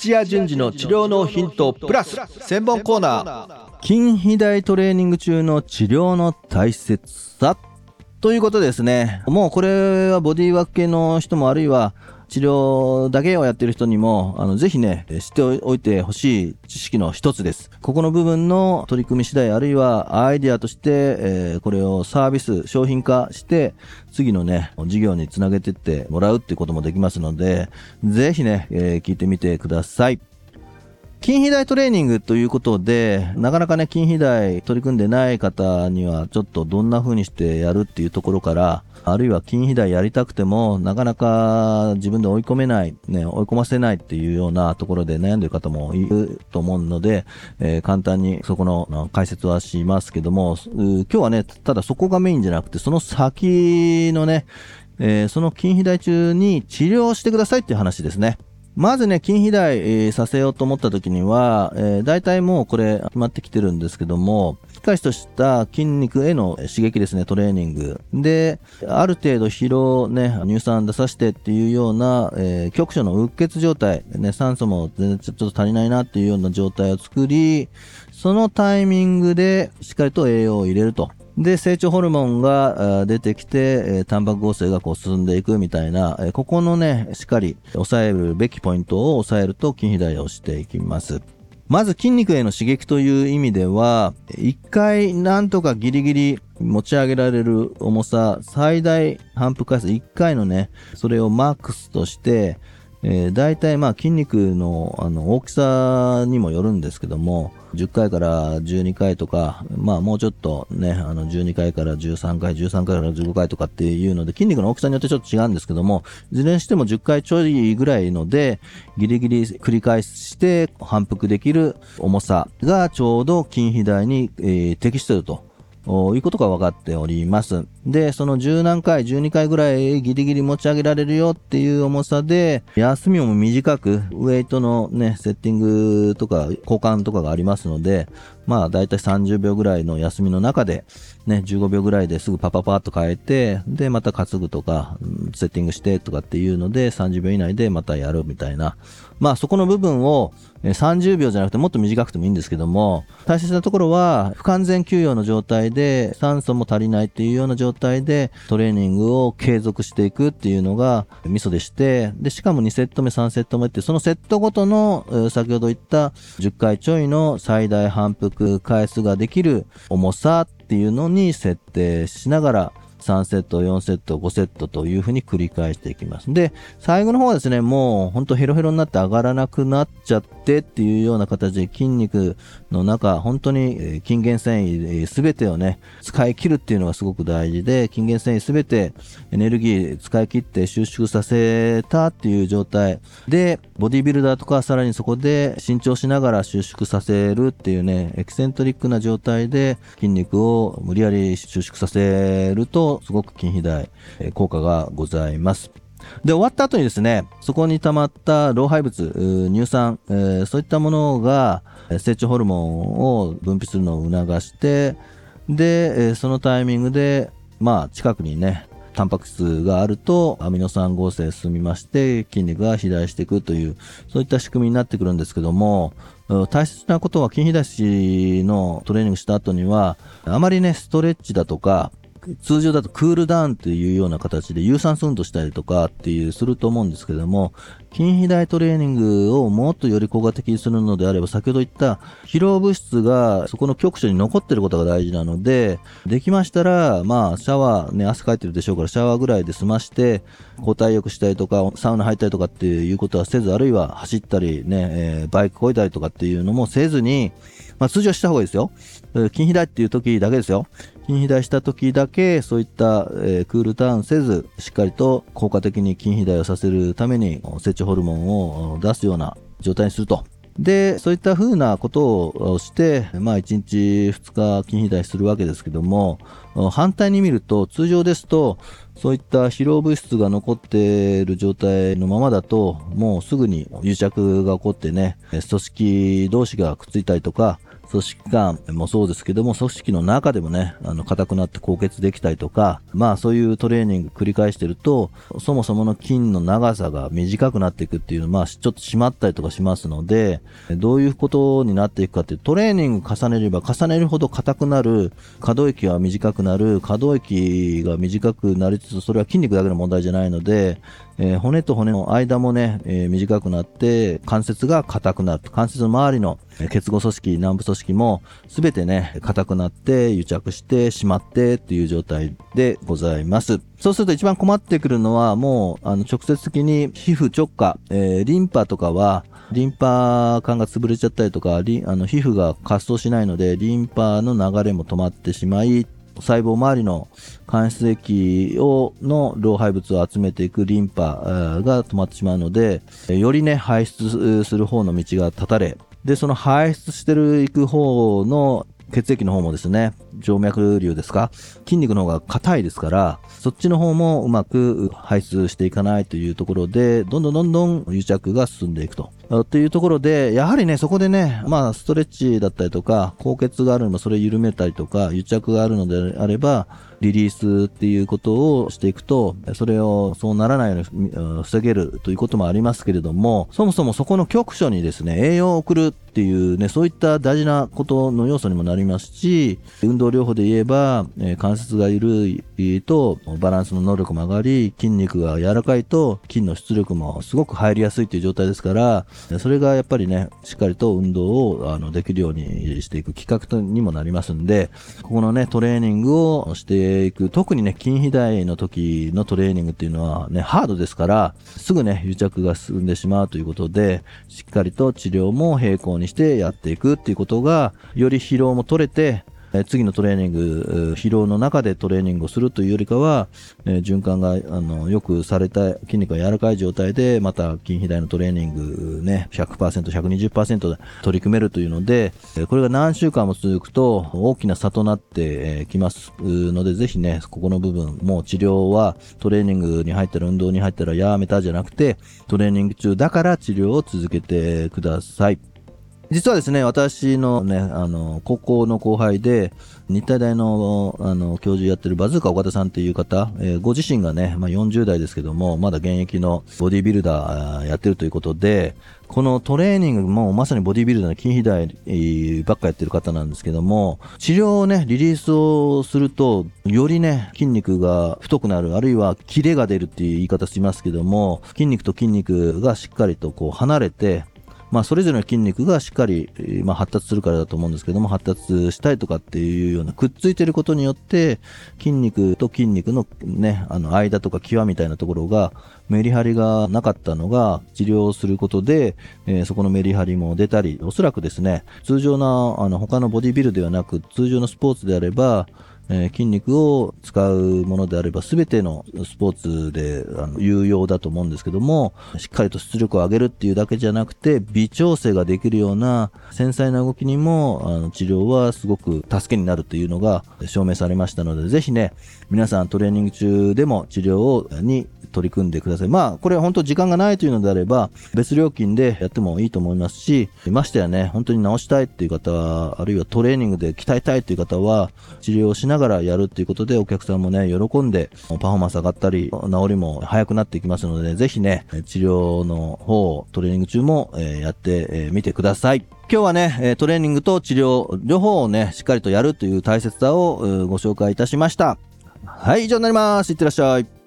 土屋順次の治療のヒントプラス専門コーナー筋肥大トレーニング中の治療の大切さということですね。もうこれはボディーワーク系の人もあるいは治療だけをやってる人にも、あの、ぜひね、知っておいてほしい知識の一つです。ここの部分の取り組み次第、あるいはアイディアとして、えー、これをサービス、商品化して、次のね、事業につなげてってもらうってこともできますので、ぜひね、えー、聞いてみてください。筋肥大トレーニングということで、なかなかね、筋肥大取り組んでない方には、ちょっとどんな風にしてやるっていうところから、あるいは筋肥大やりたくても、なかなか自分で追い込めない、ね、追い込ませないっていうようなところで悩んでる方もいると思うので、えー、簡単にそこの解説はしますけども、今日はね、ただそこがメインじゃなくて、その先のね、えー、その筋肥大中に治療してくださいっていう話ですね。まずね、筋肥大、させようと思った時には、えー、大体もうこれ決まってきてるんですけども、しかりとした筋肉への刺激ですね、トレーニング。で、ある程度疲労ね、乳酸出させてっていうような、えー、局所のうっ血状態、ね、酸素も全然ちょっと足りないなっていうような状態を作り、そのタイミングでしっかりと栄養を入れると。で、成長ホルモンが出てきて、タンパク合成がこう進んでいくみたいな、ここのね、しっかり抑えるべきポイントを抑えると筋肥大をしていきます。まず筋肉への刺激という意味では、一回なんとかギリギリ持ち上げられる重さ、最大反復回数1回のね、それをマックスとして、えー、大体まあ筋肉のあの大きさにもよるんですけども、10回から12回とか、まあもうちょっとね、あの12回から13回、13回から15回とかっていうので、筋肉の大きさによってちょっと違うんですけども、いずれにしても10回ちょいぐらいので、ギリギリ繰り返して反復できる重さがちょうど筋肥大に、えー、適していると。いうことが分かっております。で、その10何回、12回ぐらいギリギリ持ち上げられるよっていう重さで、休みも短く、ウェイトのね、セッティングとか、交換とかがありますので、まあ、だいたい30秒ぐらいの休みの中で、ね、15秒ぐらいですぐパパパッと変えて、で、また担ぐとか、セッティングしてとかっていうので、30秒以内でまたやるみたいな。まあ、そこの部分を、30秒じゃなくてもっと短くてもいいんですけども、大切なところは、不完全休養の状態で、酸素も足りないっていうような状態状態で、トレーニングを継続していくっていうのが、ミソでして、で、しかも2セット目、3セット目って、そのセットごとの、先ほど言った10回ちょいの最大反復回数ができる重さっていうのに設定しながら、3セット、4セット、5セットというふうに繰り返していきます。で、最後の方はですね、もうほんとヘロヘロになって上がらなくなっちゃってっていうような形で筋肉の中、本当に筋原繊維すべてをね、使い切るっていうのがすごく大事で、筋原繊維すべてエネルギー使い切って収縮させたっていう状態で、ボディビルダーとかさらにそこで伸長しながら収縮させるっていうね、エキセントリックな状態で筋肉を無理やり収縮させると、すごく筋肥大、え効果がございます。で、終わった後にですね、そこに溜まった老廃物、乳酸、えー、そういったものが成長ホルモンを分泌するのを促して、で、え、そのタイミングで、まあ、近くにね、タンパク質があるとアミノ酸合成進みまして筋肉が肥大していくというそういった仕組みになってくるんですけども大切なことは筋肥大しのトレーニングした後にはあまりねストレッチだとか通常だとクールダウンっていうような形で有酸素運動したりとかっていうすると思うんですけども、筋肥大トレーニングをもっとより効果的にするのであれば、先ほど言った疲労物質がそこの局所に残ってることが大事なので、できましたら、まあ、シャワーね、汗かいてるでしょうから、シャワーぐらいで済まして、交代浴したりとか、サウナ入ったりとかっていうことはせず、あるいは走ったりね、えー、バイクこいだりとかっていうのもせずに、まあ、通常した方がいいですよ。筋肥大っていう時だけですよ。筋肥大した時だけ、そういった、えー、クールダウンせず、しっかりと効果的に筋肥大をさせるために、成長ホルモンを出すような状態にすると。で、そういった風なことをして、まあ1日2日筋肥大するわけですけども、反対に見ると、通常ですと、そういった疲労物質が残っている状態のままだと、もうすぐに癒着が起こってね、組織同士がくっついたりとか、組織間もそうですけども、組織の中でもね、あの、硬くなって高血できたりとか、まあそういうトレーニング繰り返してると、そもそもの筋の長さが短くなっていくっていうのは、まあちょっと締まったりとかしますので、どういうことになっていくかっていうトレーニング重ねれば重ねるほど硬くなる、可動域は短くなる、可動域が短くなりつつ、それは筋肉だけの問題じゃないので、えー、骨と骨の間もね、えー、短くなって関節が硬くなる。関節の周りの結合組織、軟部組織も全てね、硬くなって癒着してしまってっていう状態でございます。そうすると一番困ってくるのはもうあの直接的に皮膚直下、えー、リンパとかはリンパ管が潰れちゃったりとか、リあの皮膚が活動しないので、リンパの流れも止まってしまい、細胞周りの間質液をの老廃物を集めていくリンパが止まってしまうので、よりね、排出する方の道が断たれ、で、その排出してる行く方の血液の方もですね、静脈瘤ですか筋肉の方が硬いですから、そっちの方もうまく排出していかないというところで、どんどんどんどん癒着が進んでいくと。というところで、やはりね、そこでね、まあ、ストレッチだったりとか、高血があるのもそれ緩めたりとか、癒着があるのであれば、リリースっていうことをしていくと、それをそうならないように防げるということもありますけれども、そもそもそこの局所にですね、栄養を送るっていうね、そういった大事なことの要素にもなりますし、運動療法で言えば、え、関節が緩いとバランスの能力も上がり、筋肉が柔らかいと筋の出力もすごく入りやすいという状態ですから、それがやっぱりね、しっかりと運動をあのできるようにしていく企画にもなりますんで、ここのね、トレーニングをしてていく、特にね、筋肥大の時のトレーニングっていうのはね、ハードですから、すぐね、癒着が進んでしまうということで、しっかりと治療も並行にしてやっていくっていうことが、より疲労も取れて、次のトレーニング、疲労の中でトレーニングをするというよりかは、循環があのよくされた筋肉が柔らかい状態で、また筋肥大のトレーニングね、100%、120%で取り組めるというので、これが何週間も続くと大きな差となってきますので、ぜひね、ここの部分、もう治療はトレーニングに入ったら運動に入ったらやめたじゃなくて、トレーニング中だから治療を続けてください。実はですね、私のね、あの、高校の後輩で、日体大の、あの、教授やってるバズーカ岡田さんっていう方、えー、ご自身がね、まあ、40代ですけども、まだ現役のボディビルダーやってるということで、このトレーニングもまさにボディビルダーの筋肥大ばっかやってる方なんですけども、治療をね、リリースをすると、よりね、筋肉が太くなる、あるいはキレが出るっていう言い方しますけども、筋肉と筋肉がしっかりとこう離れて、まあ、それぞれの筋肉がしっかり、まあ、発達するからだと思うんですけども、発達したいとかっていうような、くっついてることによって、筋肉と筋肉のね、あの、間とか際みたいなところが、メリハリがなかったのが、治療することで、えー、そこのメリハリも出たり、おそらくですね、通常の、あの、他のボディビルではなく、通常のスポーツであれば、えー、筋肉を使うものであれば全てのスポーツであの有用だと思うんですけども、しっかりと出力を上げるっていうだけじゃなくて、微調整ができるような繊細な動きにもあの治療はすごく助けになるというのが証明されましたので、ぜひね、皆さんトレーニング中でも治療をに取り組んでください。まあ、これ本当時間がないというのであれば、別料金でやってもいいと思いますし、ましてやね、本当に治したいっていう方は、あるいはトレーニングで鍛えたいっていう方は、治療をしながらやるっていうことで、お客さんもね、喜んで、パフォーマンス上がったり、治りも早くなっていきますので、ぜひね、治療の方をトレーニング中も、えやってみてください。今日はね、トレーニングと治療、両方をね、しっかりとやるという大切さをご紹介いたしました。はい、以上になります。いってらっしゃい。